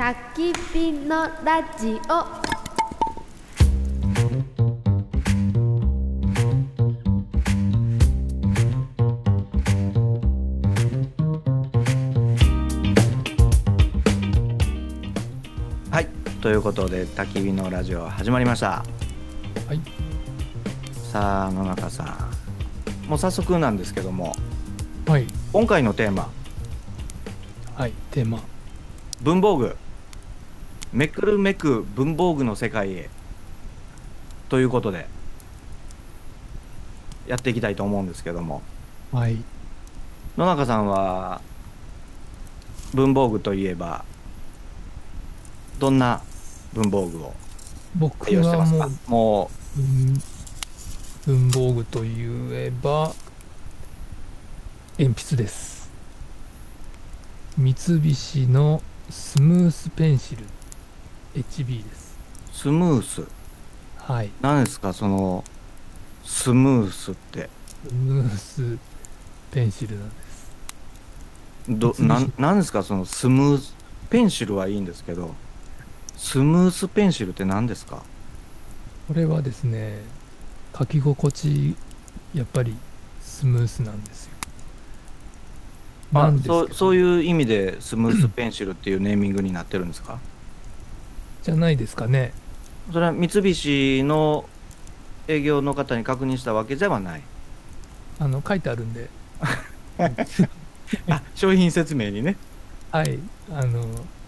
焚き火のラジオ。はいということで焚き火のラジオ始まりました。はい。さあ野中さん。もう早速なんですけども。はい。今回のテーマ。はいテーマ。文房具めくるめく文房具の世界へ。ということで。やっていきたいと思うんですけども。はい。野中さんは文房具といえばどんな文房具を僕はもうも文文房具といえば鉛筆です。三菱のスムースペンシル HB です。うスムース。はい。何ですかそのスムースって？スムースペンシルなんです。どなんなんですかそのスムース？ペンシルはいいんですけどスムースペンシルって何ですか？これはですね書き心地やっぱりスムースなんですよ。なあそうそういう意味でスムースペンシルっていうネーミングになってるんですか？じゃないですかね。それは三菱の営業の方に確認したわけではない。あの書いてあるんで。あ商品説明にね。はい。あの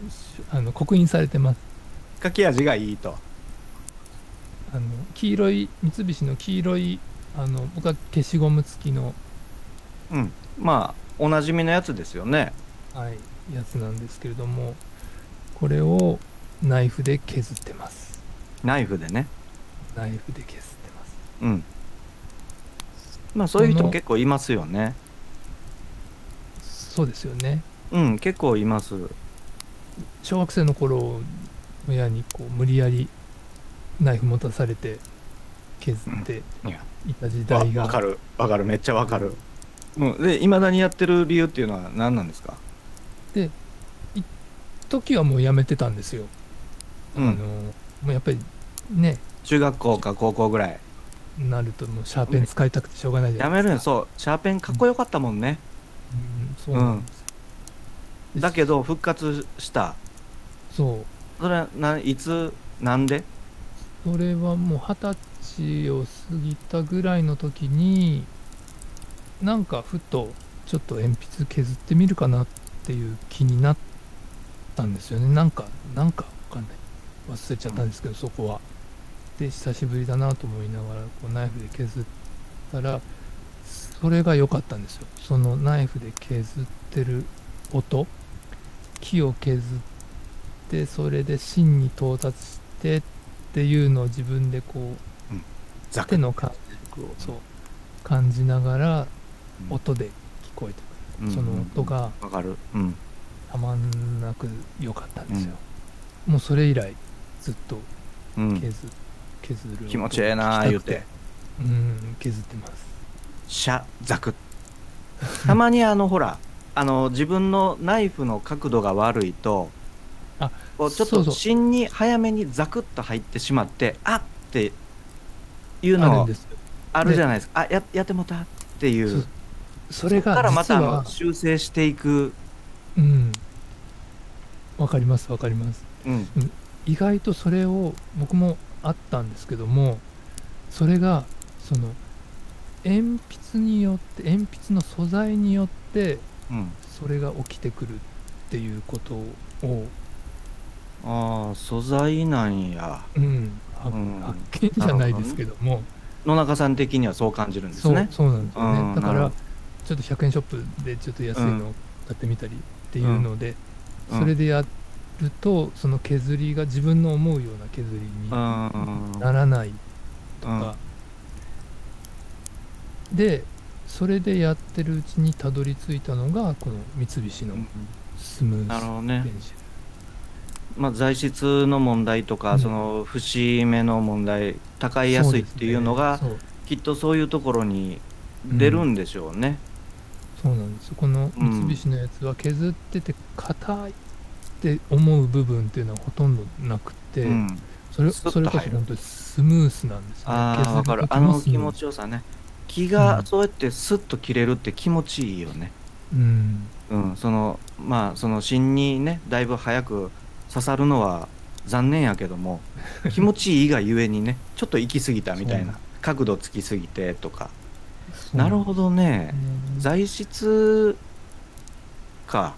しあの刻印されてます。書き味がいいと。あの黄色い三菱の黄色いあの僕は消しゴム付きの、うん。まあおなじみのやつですよね。はい、やつなんですけれどもこれをナイフで削ってます。ナイフでね。ナイフで削ってます。うん。まあそういう人結構いますよね。そうですよね。うん結構います。小学生の頃親にこう無理やりナイフ持たされて削っていた時わ代が。わかる。わかる。めっちゃわかる、うん、でいまだにやってる理由っていうのは何なんですか？時はもうやめてたんですよ、うん。あのもうやっぱりね。中学校か高校ぐらい。なるともうシャーペン使いたくてしょうがないじゃやめないですか。るんそう。シャーペンかっこよかったもんね、うん。そうなんです。よ、でだけど復活した。そう。それはないつなんで？それはもう二十歳を過ぎたぐらいの時になんかふとちょっと鉛筆削ってみるかなっていう気になったんですよね。なんかなんか忘れちゃったんですけど、そこは。で久しぶりだなと思いながらこうナイフで削ったらそれが良かったんですよ。そのナイフで削ってる音。木を削ってそれで芯に到達してっていうのを自分でこうザク手の感触をそう感じながら音で聞こえてくる、その音がたまんなく良かったんですよ、もうそれ以来ずっとうん。削,、削る気持ちええなあ聞言うて。うん削ってます。シャザクたまにあのほらあの自分のナイフの角度が悪いとあこうちょっと芯に早めにザクッと入ってしまってあっていうのんですよ。あるじゃないですか。あややってもたっていう。それこっかがらまたあの修正していく、うん。わかりますわかります。うん、意外とそれを僕もあったんですけどもそれがその鉛筆によって鉛筆の素材によってうん、それが起きてくるっていうことを、ああ素材なんや。うん。発見じゃないですけども。野中さん的にはそう感じるんですね。そうなんですようんねだからちょっと100円ショップでちょっと安いのを買ってみたりっていうので、うん。それでやるとその削りが自分の思うような削りにうんならないとか、でそれでやってるうちにたどり着いたのがこの三菱のうんスムーほどね。スペンシル、まあ、材質の問題とか、うん。その節目の問題高い安いっていうのがね。きっとそういうところに出るんでしょうね、そうそうなんです。よこのうん三菱のやつは削ってて硬いって思う部分っていうのはほとんどなくて、うん、それそれこそ本当にスムースなんですよね。ああわかる。あの気持ちよさね。気がうん。そうやってスッと切れるって気持ちいいよね。うん。うんそのまあその芯にねだいぶ早く刺さるのは残念やけども 気持ちいいがゆえにねちょっと行き過ぎたみたいな。角度つきすぎてとか。なるほどね。うん。材質か。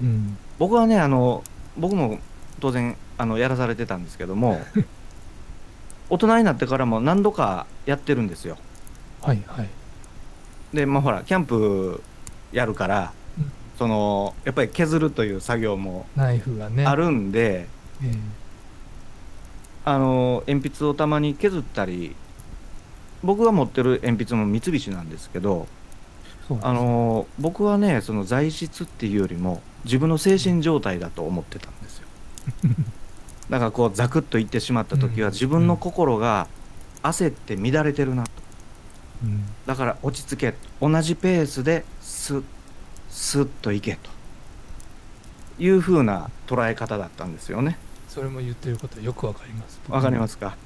うん僕はねあの僕も当然あのやらされてたんですけども 大人になってからも何度かやってるんですよ。はいはい。でまあほらキャンプやるから、うん。そのやっぱり削るという作業もナイフがね。あるんで、ええ。あの鉛筆をたまに削ったり僕が持ってる鉛筆も三菱なんですけどあの僕はねその材質っていうよりも自分の精神状態だと思ってたんですよ。だからこうザクッといってしまった時はうん。自分の心が焦って乱れてるなと。うん。だから落ち着け同じペースでスッスッといけと。いう風な捉え方だったんですよね。それも言ってることよくわかります。わかりますすか？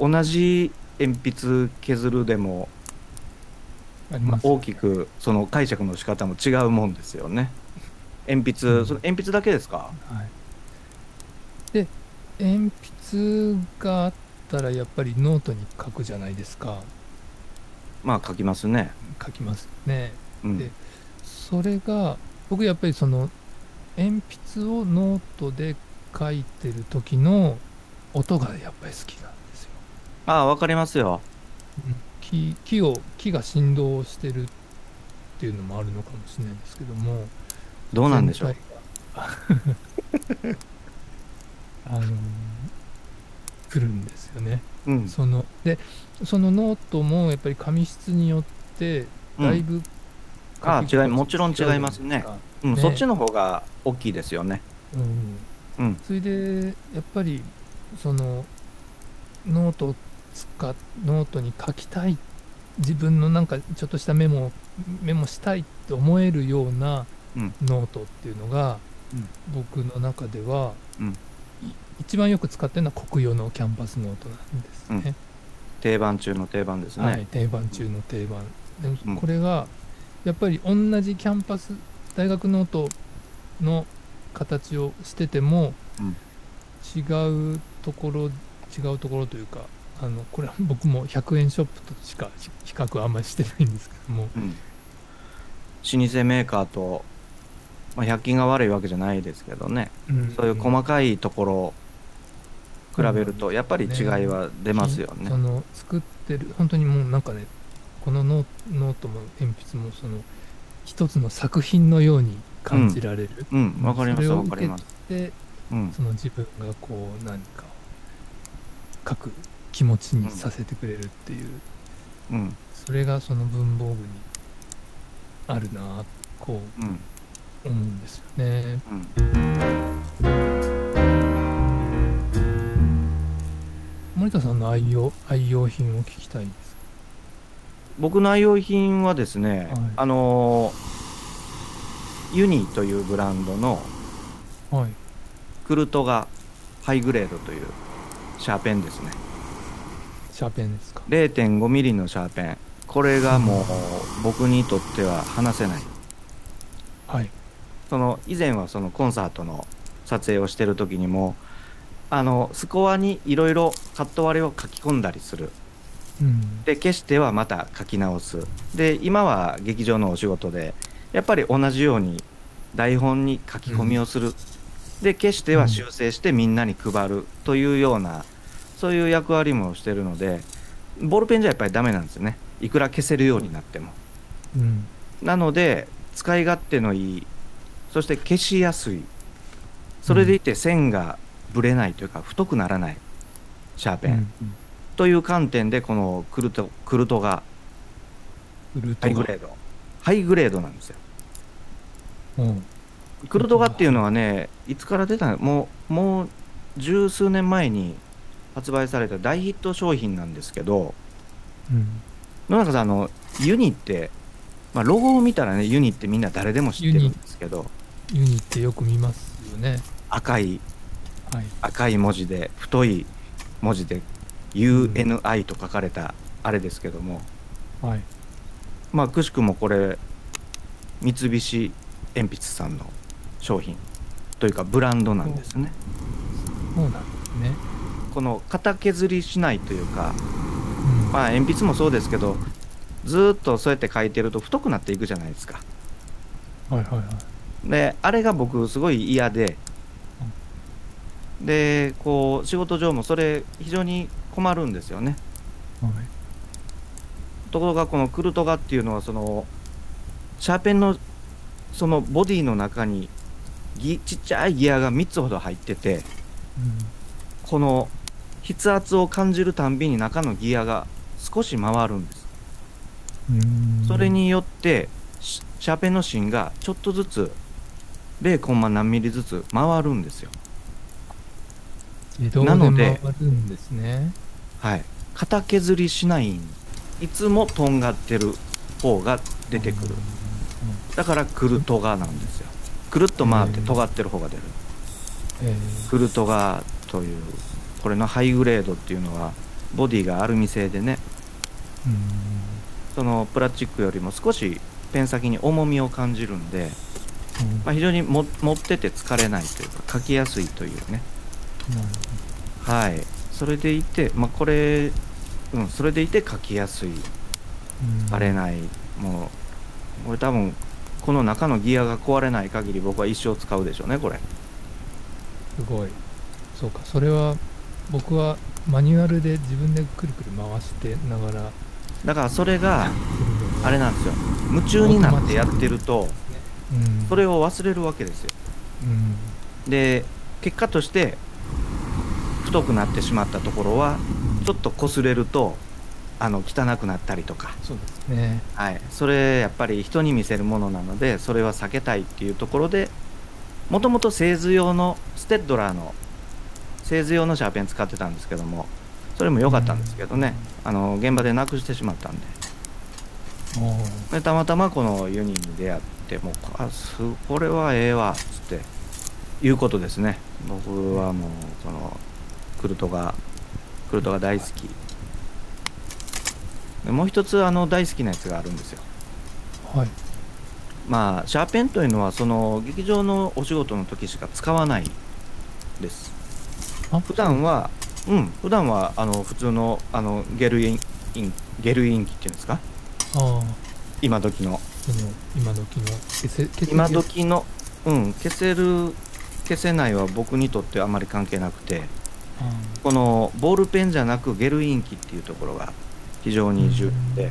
うん。同じ鉛筆削るでもます。大きくその解釈の仕方も違うもんですよね。鉛筆、うん。その鉛筆だけですか？はい。で鉛筆があったらやっぱりノートに書くじゃないですか。まあ書きますね。書きますね。うん。でそれが僕やっぱりその鉛筆をノートで書いてる時の音がやっぱり好きなんですよ。ああわかりますよ木木を木が振動してるっていうのもあるのかもしれないですけども。どうなんでしょう？あの来るんですよね。うん。そのでそのノートもやっぱり紙質によってだいぶ、あ書き心地違いもちろん違いますね。うんね。そっちの方が大きいですよね。うん。うん。それでやっぱりそのノートを使っノートに書きたい自分のなんかちょっとしたメモをメモしたいって思えるようなうん。ノートっていうのが、うん。僕の中では、一番よく使ってるのはコクヨのキャンパスノートなんですね、定番中の定番ですね、はい、定番中の定番。でもうん。これがやっぱり同じキャンパス大学ノートの形をしてても、うん。違うところ違うところというかあのこれは僕も100円ショップとしか比比較はあんまりしてないんですけども、うん、老舗メーカーと、まあ、100均が悪いわけじゃないですけどね、そういう細かいところを比べるとやっぱり違いは出ますよね。そ。の作ってる本当にもうなんかねこのノートも鉛筆もその一つの作品のように感じられる、うん、わかりますそれをわかります。でうん、その自分がこう何かを書く気持ちにさせてくれるっていう、うん、それがその文房具にあるなこうん、う思うんですよね。うん。森田さんの愛用愛用品を聞きたいんです。僕の愛用品はですね、はいあのーユニというブランドのはい。クルトガハイグレードというシャーペンですね。シャーペンですか？0.5ミリのシャーペン。これがもう僕にとっては離せない。はい。その以前はそのコンサートの撮影をしてる時にもあのスコアにいろいろカット割れを書き込んだりするうん。で消してはまた書き直すで今は劇場のお仕事でやっぱり同じように台本に書き込みをする、で消しては修正してみんなに配るというようなそういう役割もしてるのでボールペンじゃやっぱりダメなんですよね。いくら消せるようになっても。うん。なので使い勝手のいいそして消しやすい。それでいて線がぶれないというか太くならない。シャーペン、という観点でこのクルトクルトがハイグレード。ハイグレードなんですよ。うん。クルトガっていうのはねいつから出たの？もうもう十数年前に発売された大ヒット商品なんですけどうん。野中さんあのユニって、まあ、ロゴを見たらねユニってみんな誰でも知ってるんですけどユニ。ってよく見ますよよね。赤いはい。赤い文字で太い文字で UNI と書かれたあれですけども、はい。まあくしくもこれ三菱鉛筆さんの商品というかブランドなんですね。そうなんですね、この型削りしないというかうん。まあ鉛筆もそうですけどずーっとそうやって書いてると太くなっていくじゃないですか。はいはいはい。であれが僕すごい嫌ででこう仕事上もそれ非常に困るんですよね。はい。ところがこのクルトガっていうのはそのシャーペンのそのボディの中にギちっちゃいギアが3つほど入っててこの筆圧を感じるたんびに中のギアが少し回るんです。それによってシシャーペンの芯がちょっとずつ0コンマ何ミリずつ回るんですよ。なので回るんですね。はい。型削りしないんいつもとんがってる方が出てくる。だからクルトガなんですよ。くるっと回ってうん尖ってる方が出る。えー。クルトガというこれのハイグレードっていうのはボディがアルミ製でねうん。そのプラスチックよりも少しペン先に重みを感じるんで、うん。まあ、非常にも持ってて疲れないというか書きやすいというね。はい。それでいて、まあ、これ、うん、それでいて書きやすい。荒れない。もうこれ多分この中のギアが壊れない限り僕は一生使うでしょうねこれ。すごい。そうか。それは僕はマニュアルで自分でくるくる回してながらだからそれがあれなんですよ。夢中になってやってるとうん。それを忘れるわけですよ。うん。で結果として太くなってしまったところはちょっと擦れるとあの汚くなったりとか、そうですね。はい、それやっぱり人に見せるものなのでそれは避けたいっていうところでもともと製図用のステッドラーの製図用のシャーペン使ってたんですけどもそれも良かったんですけどね。あの現場でなくしてしまったんで。もでたまたまこのユニに出会ってもうあすこれはええわっつっていうことですね。僕はもうこのクルトがクルトが大好き。でもう一つあの大好きなやつがあるんですよ。うはい。まあシャーペンというのはその劇場のお仕事の時しか使わないです。あ普段はうん普段はあの普通のあのゲルインインゲルインキっていうんですか？ああ。今時の。今時の。今時のうん消せる消せないは僕にとってあまり関係なくてあこのボールペンじゃなくゲルインキっていうところが非常に重要で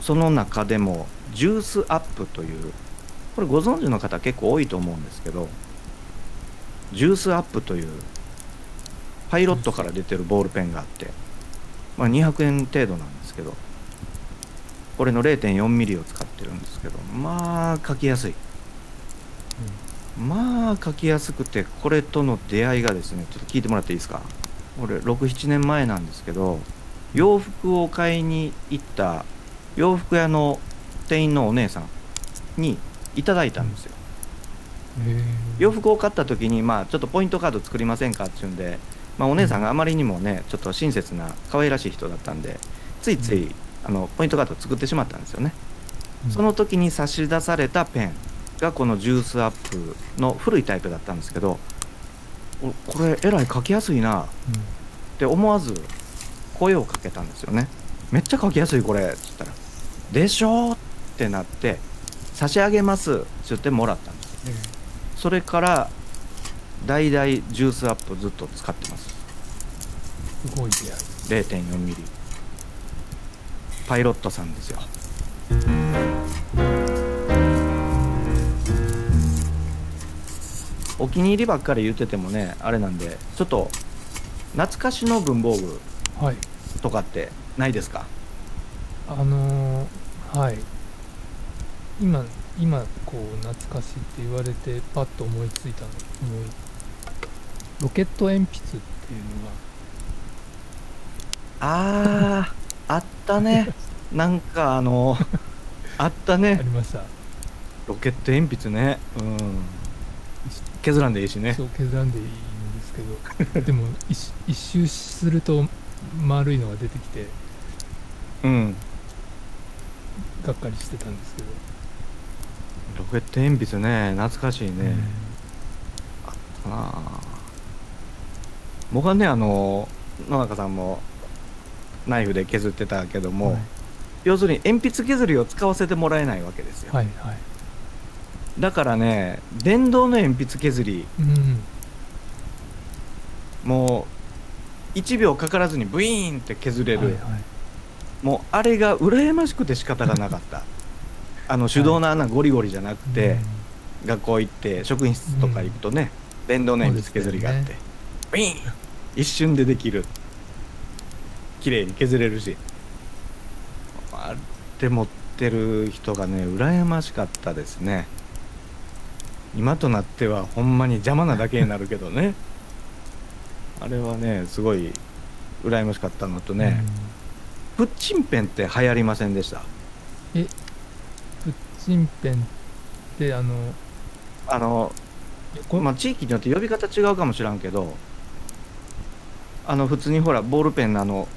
その中でもジュースアップというこれご存知の方結構多いと思うんですけどジュースアップというパイロットから出てるボールペンがあって、まあ、200円程度なんですけどこれの0.4ミリを使ってるんですけどまあ書きやすい。まあ書きやすくてこれとの出会いがですねちょっと聞いてもらっていいですか？これ67年前なんですけど洋服を買いに行った洋服屋の店員のお姉さんにいただいたんですよ。洋服を買った時にまあちょっとポイントカード作りませんかっていうんで、まあ、お姉さんがあまりにもねちょっと親切な可愛らしい人だったんでついついあのポイントカード作ってしまったんですよね。その時に差し出されたペンがこのジュースアップの古いタイプだったんですけどおこれえらい書きやすいなって思わず声をかけたんですよね。めっちゃ書きやすいこれって言ったら「でしょ?」ってなって「差し上げます」って言ってもらったんです。うん。それから代々ジュースアップずっと使ってますすごい出会い0.4ミリ。パイロットさんですよ。お気に入りばっかり言っててもねあれなんでちょっと懐かしの文房具はい。とかってないですか？あのーはい。今今こう懐かしいって言われてパッと思いついたの思いロケット鉛筆っていうのがあーあったね。なんかあの あったあねりました。ロケット鉛筆ね。うん。削らんでいいしね。そう削らんでいいんですけど。でも一一周すると丸いのが出てきてうん。がっかりしてたんですけど、ロケット鉛筆ね。懐かしいね、ああ僕はねあの野中さんもナイフで削ってたけども、はい。要するに鉛筆削りを使わせてもらえないわけですよ、はいはい。だからね電動の鉛筆削りうん。もう1秒かからずにブイーンって削れる、はいはい。もうあれが羨ましくて仕方がなかった。あの手動の穴ゴリゴリじゃなくて、学校行って職員室とか行くとね、電動の鉛筆削りがあって、ブイーン！一瞬でできる綺麗に削れるし。あれ持ってる人がね羨ましかったですね。今となってはほんまに邪魔なだけになるけどね。あれはねすごい羨ましかったのとうん。ね、プッチンペンって流行りませんでした？うんプッチンペンってあのあのこまあ、地域によって呼び方違うかもしらんけどあの普通にほらボールペンのあの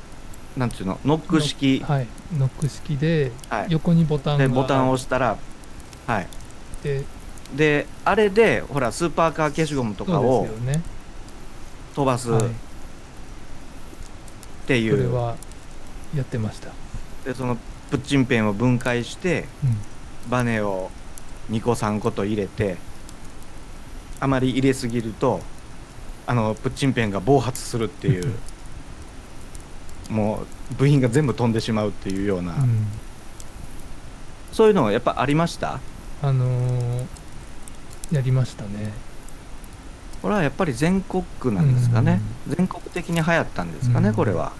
なんていうの？ノック式。はい。ノック式ではい。横にボタンが。でボタンを押したらはい。でであれでほらスーパーカー消しゴムとかを飛ばすい。ていう、それはやってました。でそのプッチンペンを分解してうん。バネを2個3個と入れてあまり入れすぎるとあのプッチンペンが暴発するっていう もう部品が全部飛んでしまうっていうような、うん。そういうのやっぱありました？あのーやりましたね。これはやっぱり全国区なんですかね、全国的に流行ったんですかね、うん。これは。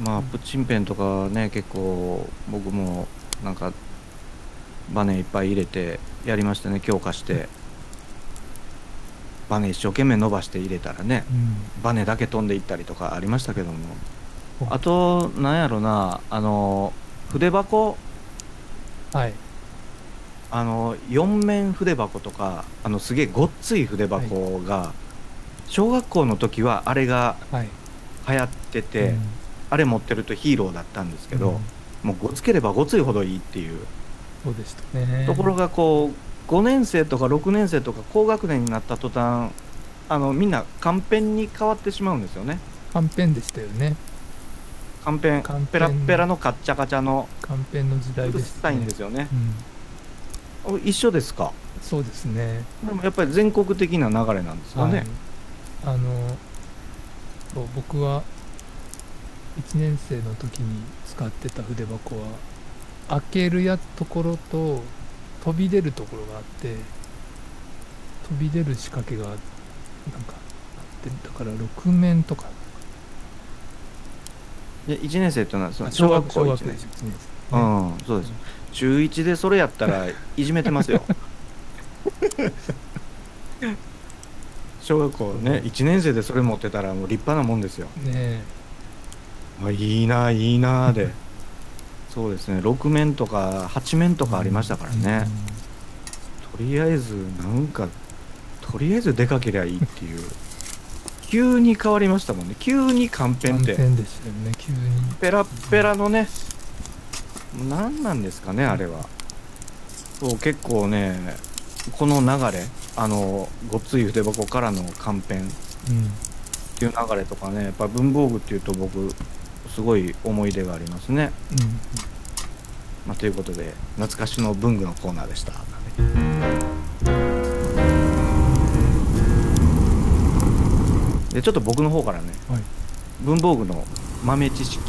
まあプッチンペンとかね結構僕もなんかバネいっぱい入れてやりましたね強化してバネ一生懸命伸ばして入れたらねうん。バネだけ飛んでいったりとかありましたけども。お。あとなんやろなあの筆箱。はい。あの4面筆箱とかあのすげえごっつい筆箱が、小学校の時はあれがはい。流行ってて、うん。あれ持ってるとヒーローだったんですけど、うんもうごつければごついほどいいっていう、そうでしたねところがこう5年生とか6年生とか高学年になった途端あのみんなカンペンに変わってしまうんですよね。カンペンでしたよね。カンペン。ペラッペラのカッチャカチャのカンペンの時代うるでしたさいんねですよね。うん。一緒ですか？そうですね。でもやっぱり全国的な流れなんですかね、はい。あの僕は1年生の時に使ってた筆箱は開けるやところと飛び出るところがあって飛び出る仕掛けがなんかあってだから6面とか。で1年生っていうのはそのあ小学校1小学年1生年生。うんそうです。中1でそれやったらいじめてますよ。小学校ね1年生でそれ持ってたらもう立派なもんですよ。ねえ。あいいないいなでそうですね。6面とか8面とかありましたからね、とりあえずなんかとりあえず出かけりゃいいっていう。急に変わりましたもんね。急にカンペンって。カンペンでしたよね急に。ペラッペラのね何なんですかねあれは。そう結構ねこの流れあのごっつい筆箱からのカンペンうん。っていう流れとかねやっぱ文房具っていうと僕すごい思い出がありますね、うん。まあ、ということで懐かしの文具のコーナーでした。でちょっと僕の方からねはい。文房具の豆知識。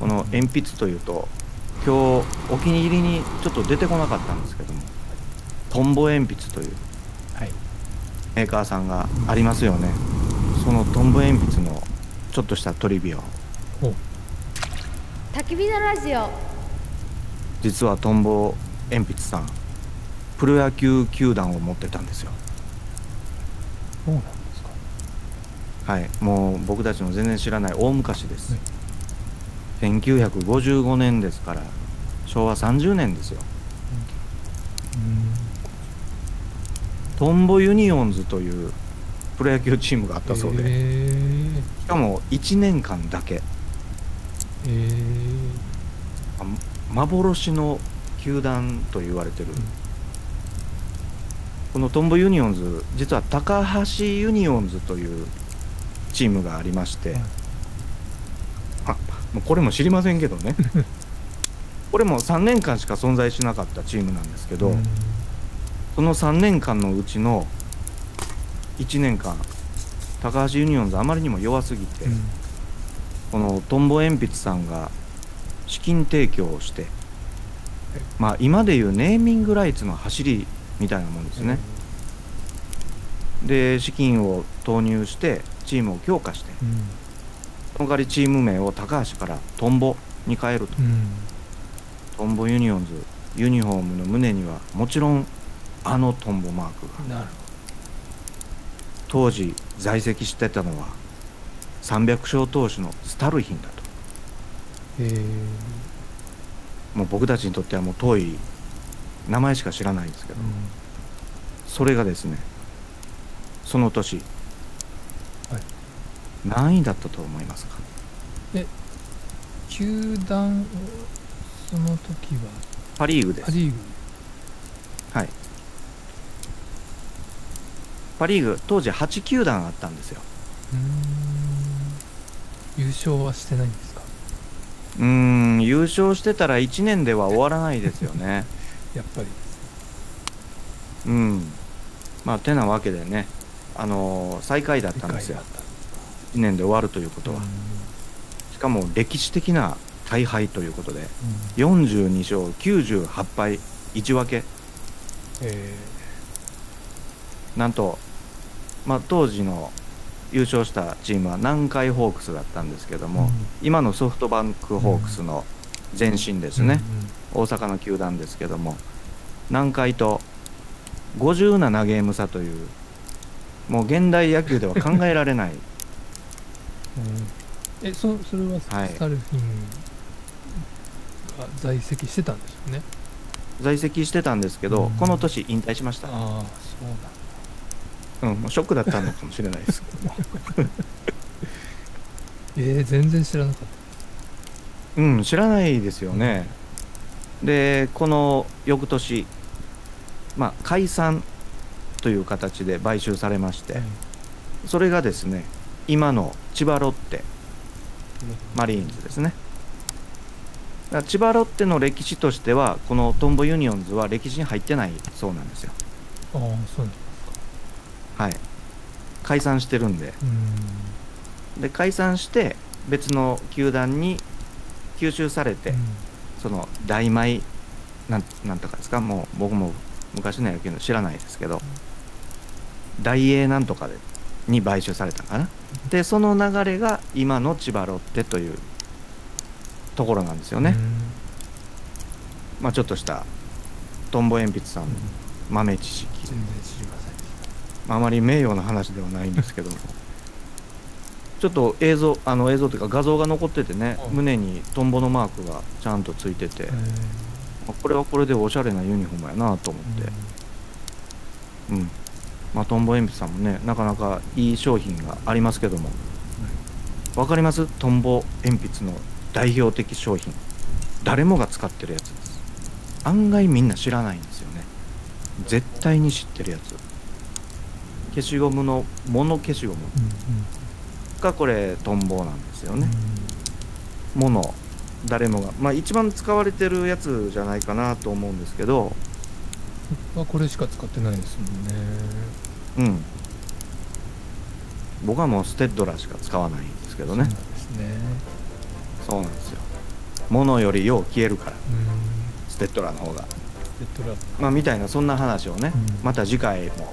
この鉛筆というと今日お気に入りにちょっと出てこなかったんですけどもトンボ鉛筆というはい。メーカーさんがありますよね。そのトンボ鉛筆のちょっとしたトリビアを。お。焚き火のラジオ。実はトンボ鉛筆さんプロ野球球団を持ってたんですよ。そうなんですか。はい。もう僕たちの全然知らない大昔です、1955年ですから昭和30年ですよ。うん。トンボユニオンズというプロ野球チームがあったそうで、えしかも1年間だけ。ー、えあ幻の球団と言われてる、このトンボユニオンズ実は高橋ユニオンズというチームがありまして、はい。あもうこれも知りませんけどね。これも3年間しか存在しなかったチームなんですけー、ど、うん。その3年間のうちの1年間高橋ユニオンズあまりにも弱すぎて、うん。このトンボ鉛筆さんが資金提供をして、まあ今でいうネーミングライツの走りみたいなもんですね、で資金を投入してチームを強化してうん。その代わりチーム名を高橋からトンボに変えると、うん。トンボユニオンズユニフォームの胸にはもちろんあのトンボマークが。なる当時在籍してたのは300勝投手のスタルヒンだと。もう僕たちにとってはもう遠い名前しか知らないんですけーど、それがですねその年、はい。何位だったと思いますか？球団その時は？パ・リーグです。パ・リーグ。はいパ・リーグ当時8球団あったんですよ。うーん。優勝はしてないんですか？うーん。優勝してたら1年では終わらないですよね。やっぱりうん。まあてなわけでね。あのー最下位だったんですよ。世界だった1年で終わるということは、しかも歴史的な大敗ということで。42勝98敗1分け。えなんと、まあ、当時の優勝したチームは南海ホークスだったんですけどーも、今のソフトバンクホークスの前身ですね、大阪の球団ですけども南海と57ゲーム差というもう現代野球では考えられない。うんうんえそそれははい。スタルフィンが在籍してたんですよね、在籍してたんですけど、うん。この年引退しました、ああそうなんだうん、ショックだったのかもしれないです。けどもえー、全然知らなかっうん知らないですよね、でこの翌年まあ解散という形で買収されまして、た、それがですね今の千葉ロッテマリーンズですね。千葉ロッテの歴史としてはこのトンボユニオンズは歴史に入ってないそうなんですよ。ああそうなんはい。解散してるんで。うで解散して別の球団に吸収されて、ん。その大米なんなんとかですか？もう僕も昔の野球の知らないですけど大英なんとかでに買収されたかな？でその流れが今の千葉ロッテというところなんですよね、まあちょっとしたトンボ鉛筆さんの豆知識。全然知りまああまり名誉な話ではないんですけど。もちょっと映像あの映像というか画像が残っててね、うん。胸にトンボのマークがちゃんとついてて、えまあこれはこれでおしゃれなユニフォームやなと思って、うん。まあ、トンボ鉛筆さんもねなかなかいい商品がありますけども、わかります？トンボ鉛筆の代表的商品。誰もが使ってるやつです。案外みんな知らないんですよね。絶対に知ってるやつ消しゴムのモノ消しゴム。がこれトンボなんですようんね、モノ誰もが。まあ一番使われてるやつじゃないかなと思うんですけど。僕はこれしか使ってないですもんね。うん。僕はもうステッドラーしか使わないんですけどね。そうなんですね。そうなんですよ。りよう消えるから。うん。ステッドラーの方が。レッドラまあみたいなそんな話をね、うん。また次回も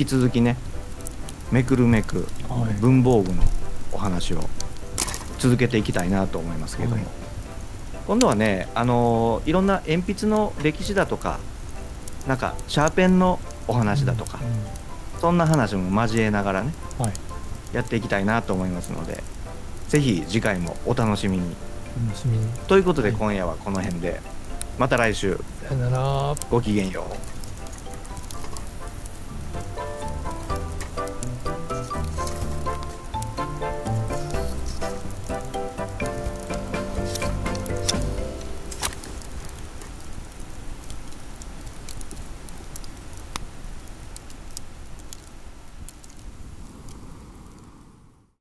引き続きねめくるめくはい。文房具のお話を続けていきたいなと思いますけども、はい。今度はねあのーいろんな鉛筆の歴史だとかなんかシャーペンのお話だとか、うんそんな話も交えながらねはい。やっていきたいなと思いますのでぜひ次回もお楽しみに。楽しみに。ということではい。今夜はこの辺でまた来週。さよなら。ごきげんよう